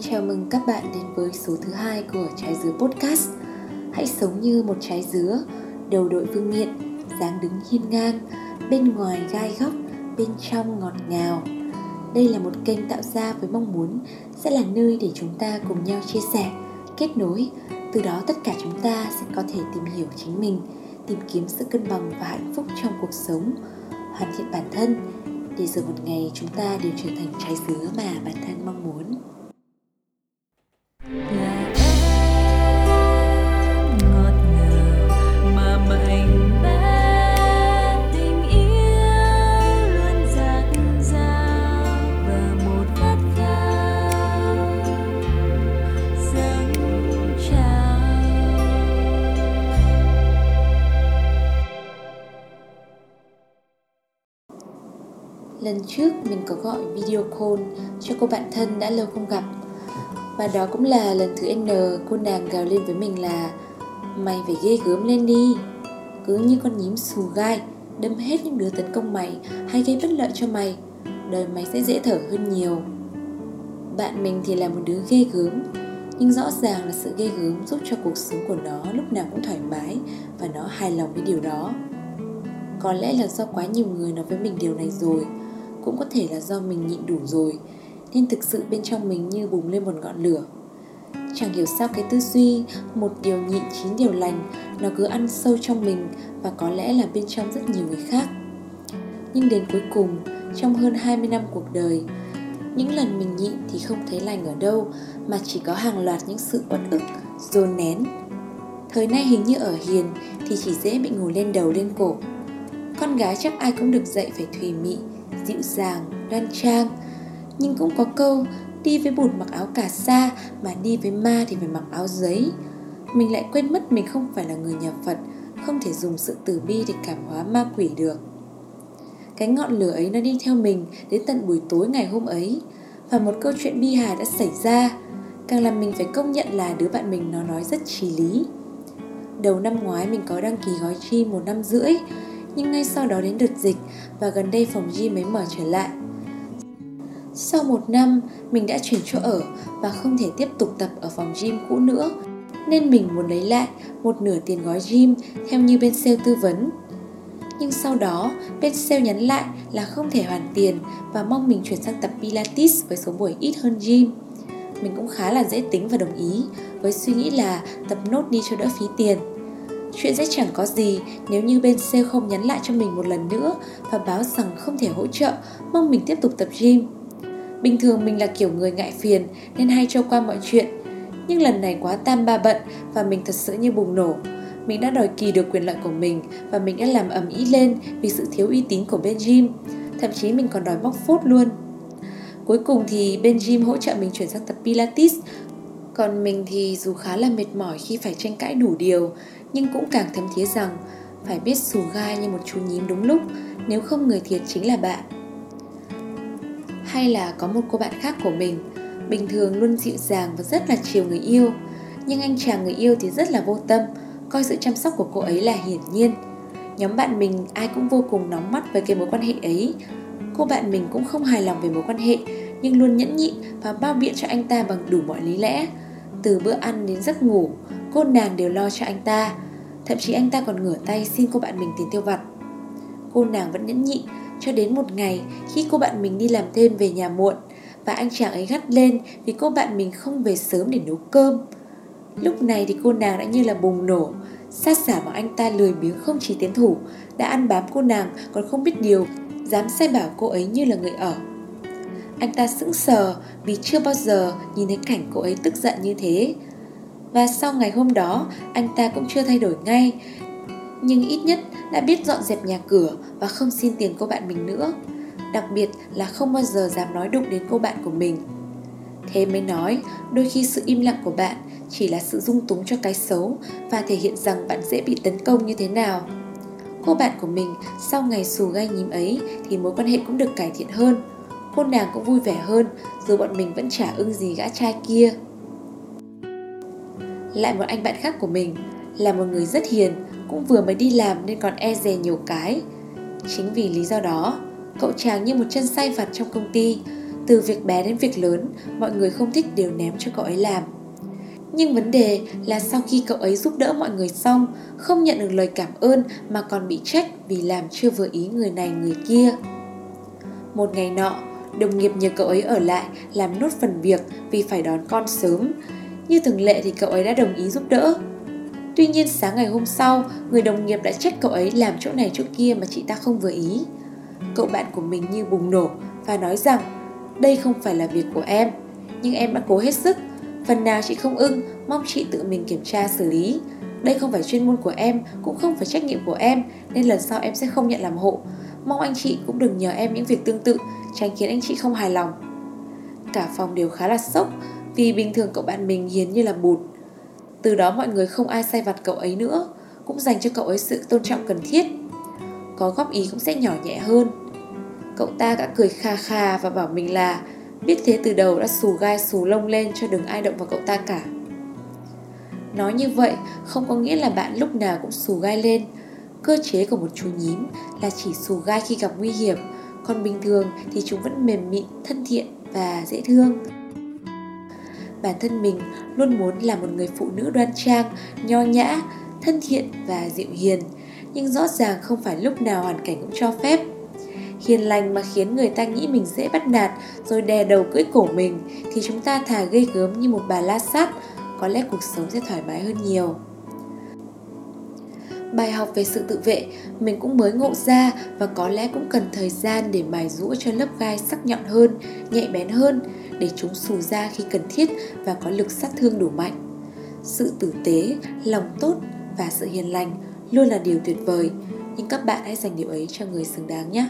Chào mừng các bạn đến với số thứ hai của Trái Dứa Podcast. Hãy sống như một trái dứa, đầu đội vương miện, dáng đứng hiên ngang Bên ngoài gai góc, bên trong ngọt ngào. Đây là một kênh tạo ra với mong muốn sẽ là nơi để chúng ta cùng nhau chia sẻ, kết nối. Từ đó tất cả chúng ta sẽ có thể tìm hiểu chính mình Tìm kiếm sự cân bằng và hạnh phúc trong cuộc sống Hoàn thiện bản thân. Để rồi một ngày chúng ta đều trở thành trái dứa mà bản thân mong muốn. Lần trước mình có gọi video call cho cô bạn thân đã lâu không gặp. Và đó cũng là lần thứ N cô nàng gào lên với mình là, Mày phải ghê gớm lên đi. Cứ như con nhím xù gai, Đâm hết những đứa tấn công mày, hay gây bất lợi cho mày, Đời mày sẽ dễ thở hơn nhiều. Bạn mình thì là một đứa ghê gớm, Nhưng rõ ràng là sự ghê gớm giúp cho cuộc sống của nó lúc nào cũng thoải mái Và nó hài lòng với điều đó. Có lẽ là do quá nhiều người nói với mình điều này rồi cũng có thể là do mình nhịn đủ rồi, nên thực sự bên trong mình như bùng lên một ngọn lửa. Chẳng hiểu sao cái tư duy, một điều nhịn, chín điều lành, nó cứ ăn sâu trong mình và có lẽ là bên trong rất nhiều người khác. Nhưng đến cuối cùng, trong hơn 20 năm cuộc đời, những lần mình nhịn thì không thấy lành ở đâu, mà chỉ có hàng loạt những sự uất ức, dồn nén. Thời nay hình như ở hiền thì chỉ dễ bị ngồi lên đầu lên cổ. Con gái chắc ai cũng được dạy phải thùy mị dịu dàng, đoan trang, nhưng cũng có câu, đi với bụt mặc áo cà sa, mà đi với ma thì phải mặc áo giấy. Mình lại quên mất mình không phải là người nhà phật, không thể dùng sự từ bi để cảm hóa ma quỷ được. Cái ngọn lửa ấy nó đi theo mình đến tận buổi tối ngày hôm ấy, và một câu chuyện bi hài đã xảy ra, càng làm mình phải công nhận là đứa bạn mình nó nói rất trí lý. Đầu năm ngoái mình có đăng ký gói chi một năm rưỡi nhưng ngay sau đó đến đợt dịch và gần đây phòng gym mới mở trở lại. Sau một năm, mình đã chuyển chỗ ở và không thể tiếp tục tập ở phòng gym cũ nữa, nên mình muốn lấy lại một nửa tiền gói gym theo như bên sale tư vấn. Nhưng sau đó, bên sale nhắn lại là không thể hoàn tiền và mong mình chuyển sang tập Pilates với số buổi ít hơn gym. Mình cũng khá là dễ tính và đồng ý với suy nghĩ là tập nốt đi cho đỡ phí tiền Chuyện sẽ chẳng có gì nếu như bên sale không nhắn lại cho mình một lần nữa và báo rằng không thể hỗ trợ, mong mình tiếp tục tập gym. Bình thường mình là kiểu người ngại phiền nên hay cho qua mọi chuyện. Nhưng lần này quá tam ba bận và mình thật sự như bùng nổ. Mình đã đòi kỳ được quyền lợi của mình và mình đã làm ầm ĩ lên vì sự thiếu uy tín của bên gym. Thậm chí mình còn đòi bóc phốt luôn. Cuối cùng thì bên gym hỗ trợ mình chuyển sang tập Pilates còn mình thì dù khá là mệt mỏi khi phải tranh cãi đủ điều, nhưng cũng càng thấm thía rằng phải biết xù gai như một chú nhím đúng lúc, nếu không người thiệt chính là bạn. Hay là có một cô bạn khác của mình, bình thường luôn dịu dàng và rất là chiều người yêu, nhưng anh chàng người yêu thì rất là vô tâm, coi sự chăm sóc của cô ấy là hiển nhiên. Nhóm bạn mình ai cũng vô cùng nóng mắt với cái mối quan hệ ấy. Cô bạn mình cũng không hài lòng về mối quan hệ, nhưng luôn nhẫn nhịn và bao biện cho anh ta bằng đủ mọi lý lẽ từ bữa ăn đến giấc ngủ, cô nàng đều lo cho anh ta. Thậm chí anh ta còn ngửa tay xin cô bạn mình tiền tiêu vặt. Cô nàng vẫn nhẫn nhịn cho đến một ngày khi cô bạn mình đi làm thêm về nhà muộn và anh chàng ấy gắt lên vì cô bạn mình không về sớm để nấu cơm. Lúc này thì cô nàng đã như là bùng nổ sát xả mà anh ta lười biếng không chỉ tiến thủ, đã ăn bám cô nàng còn không biết điều, dám sai bảo cô ấy như là người ở anh ta sững sờ vì chưa bao giờ nhìn thấy cảnh cô ấy tức giận như thế. Và sau ngày hôm đó, anh ta cũng chưa thay đổi ngay, nhưng ít nhất đã biết dọn dẹp nhà cửa và không xin tiền cô bạn mình nữa. Đặc biệt là không bao giờ dám nói đụng đến cô bạn của mình. Thế mới nói, đôi khi sự im lặng của bạn chỉ là sự dung túng cho cái xấu và thể hiện rằng bạn dễ bị tấn công như thế nào. Cô bạn của mình sau ngày xù gai nhím ấy thì mối quan hệ cũng được cải thiện hơn cô nàng cũng vui vẻ hơn dù bọn mình vẫn chả ưng gì gã trai kia lại một anh bạn khác của mình là một người rất hiền cũng vừa mới đi làm nên còn e dè nhiều cái chính vì lý do đó cậu chàng như một chân say vặt trong công ty Từ việc bé đến việc lớn, mọi người không thích đều ném cho cậu ấy làm. Nhưng vấn đề là sau khi cậu ấy giúp đỡ mọi người xong, không nhận được lời cảm ơn mà còn bị trách vì làm chưa vừa ý người này người kia. Một ngày nọ, đồng nghiệp nhờ cậu ấy ở lại làm nốt phần việc vì phải đón con sớm. Như thường lệ thì cậu ấy đã đồng ý giúp đỡ. Tuy nhiên sáng ngày hôm sau, người đồng nghiệp đã trách cậu ấy làm chỗ này chỗ kia mà chị ta không vừa ý. Cậu bạn của mình như bùng nổ và nói rằng đây không phải là việc của em, nhưng em đã cố hết sức. Phần nào chị không ưng, mong chị tự mình kiểm tra xử lý. Đây không phải chuyên môn của em, cũng không phải trách nhiệm của em, nên lần sau em sẽ không nhận làm hộ. Mong anh chị cũng đừng nhờ em những việc tương tự, tránh khiến anh chị không hài lòng. Cả phòng đều khá là sốc vì bình thường cậu bạn mình hiền như là bụt. Từ đó mọi người không ai say vặt cậu ấy nữa, cũng dành cho cậu ấy sự tôn trọng cần thiết. Có góp ý cũng sẽ nhỏ nhẹ hơn. Cậu ta đã cười kha kha và bảo mình là biết thế từ đầu đã xù gai xù lông lên cho đừng ai động vào cậu ta cả. Nói như vậy không có nghĩa là bạn lúc nào cũng xù gai lên. Cơ chế của một chú nhím là chỉ xù gai khi gặp nguy hiểm, còn bình thường thì chúng vẫn mềm mịn, thân thiện và dễ thương. Bản thân mình luôn muốn là một người phụ nữ đoan trang, nho nhã, thân thiện và dịu hiền, nhưng rõ ràng không phải lúc nào hoàn cảnh cũng cho phép. Hiền lành mà khiến người ta nghĩ mình dễ bắt nạt rồi đè đầu cưỡi cổ mình thì chúng ta thà gây gớm như một bà la sát, có lẽ cuộc sống sẽ thoải mái hơn nhiều. Bài học về sự tự vệ mình cũng mới ngộ ra và có lẽ cũng cần thời gian để mài rũa cho lớp gai sắc nhọn hơn, nhạy bén hơn để chúng xù ra khi cần thiết và có lực sát thương đủ mạnh. Sự tử tế, lòng tốt và sự hiền lành luôn là điều tuyệt vời, nhưng các bạn hãy dành điều ấy cho người xứng đáng nhé.